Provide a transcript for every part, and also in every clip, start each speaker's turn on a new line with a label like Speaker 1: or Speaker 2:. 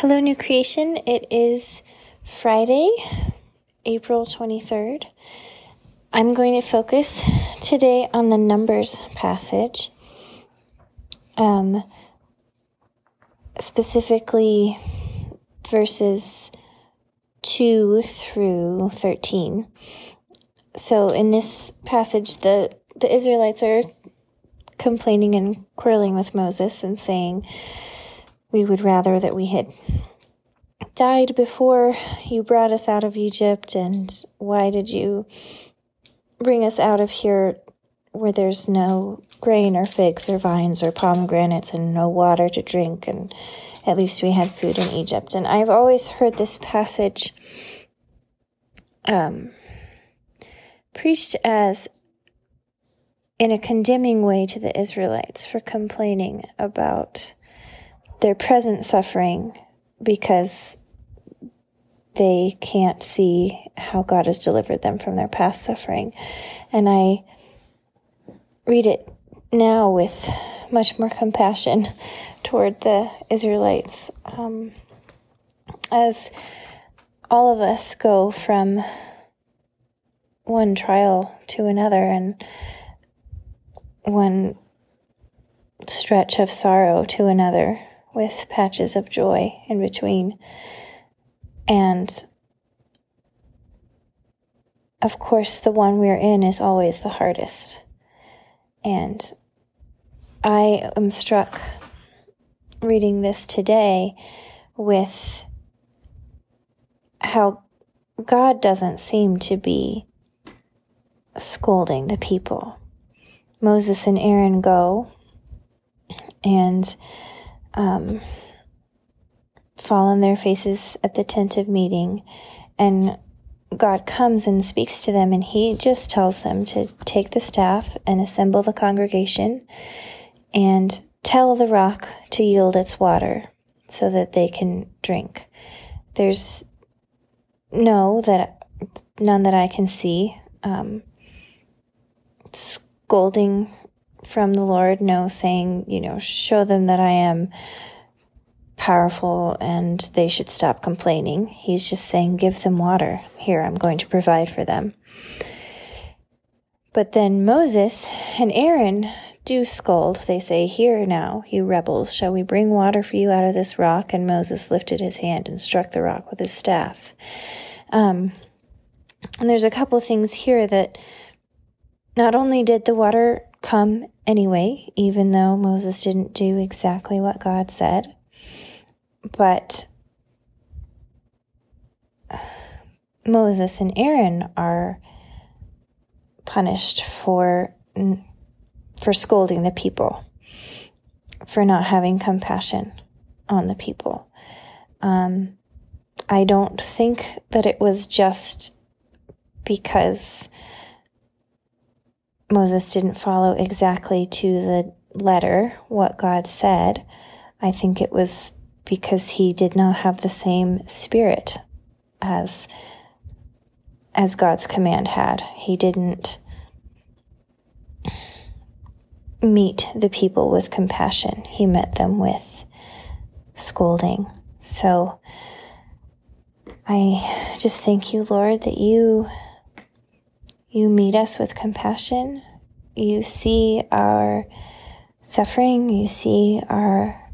Speaker 1: Hello, New Creation. It is Friday, April 23rd. I'm going to focus today on the Numbers passage, um, specifically verses 2 through 13. So, in this passage, the, the Israelites are complaining and quarreling with Moses and saying, we would rather that we had died before you brought us out of Egypt, and why did you bring us out of here where there's no grain or figs or vines or pomegranates and no water to drink, and at least we had food in Egypt. And I've always heard this passage um, preached as in a condemning way to the Israelites for complaining about their present suffering because they can't see how God has delivered them from their past suffering. And I read it now with much more compassion toward the Israelites. Um, as all of us go from one trial to another and one stretch of sorrow to another, with patches of joy in between. And of course, the one we're in is always the hardest. And I am struck reading this today with how God doesn't seem to be scolding the people. Moses and Aaron go, and um, fall on their faces at the tent of meeting, and God comes and speaks to them, and He just tells them to take the staff and assemble the congregation and tell the rock to yield its water so that they can drink. There's no that none that I can see um, scolding from the Lord, no saying, you know, show them that I am powerful and they should stop complaining. He's just saying, give them water. Here, I'm going to provide for them. But then Moses and Aaron do scold. They say, Here now, you rebels, shall we bring water for you out of this rock? And Moses lifted his hand and struck the rock with his staff. Um, and there's a couple things here that not only did the water come anyway, even though Moses didn't do exactly what God said. But Moses and Aaron are punished for for scolding the people, for not having compassion on the people. Um, I don't think that it was just because Moses didn't follow exactly to the letter what God said. I think it was because he did not have the same spirit as as God's command had. He didn't meet the people with compassion. He met them with scolding. So I just thank you, Lord, that you you meet us with compassion. You see our suffering. You see our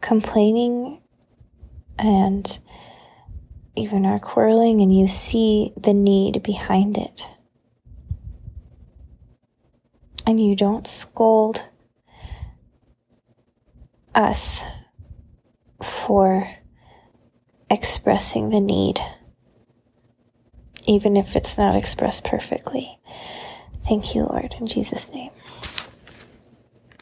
Speaker 1: complaining and even our quarreling, and you see the need behind it. And you don't scold us for expressing the need even if it's not expressed perfectly. Thank you, Lord, in Jesus' name.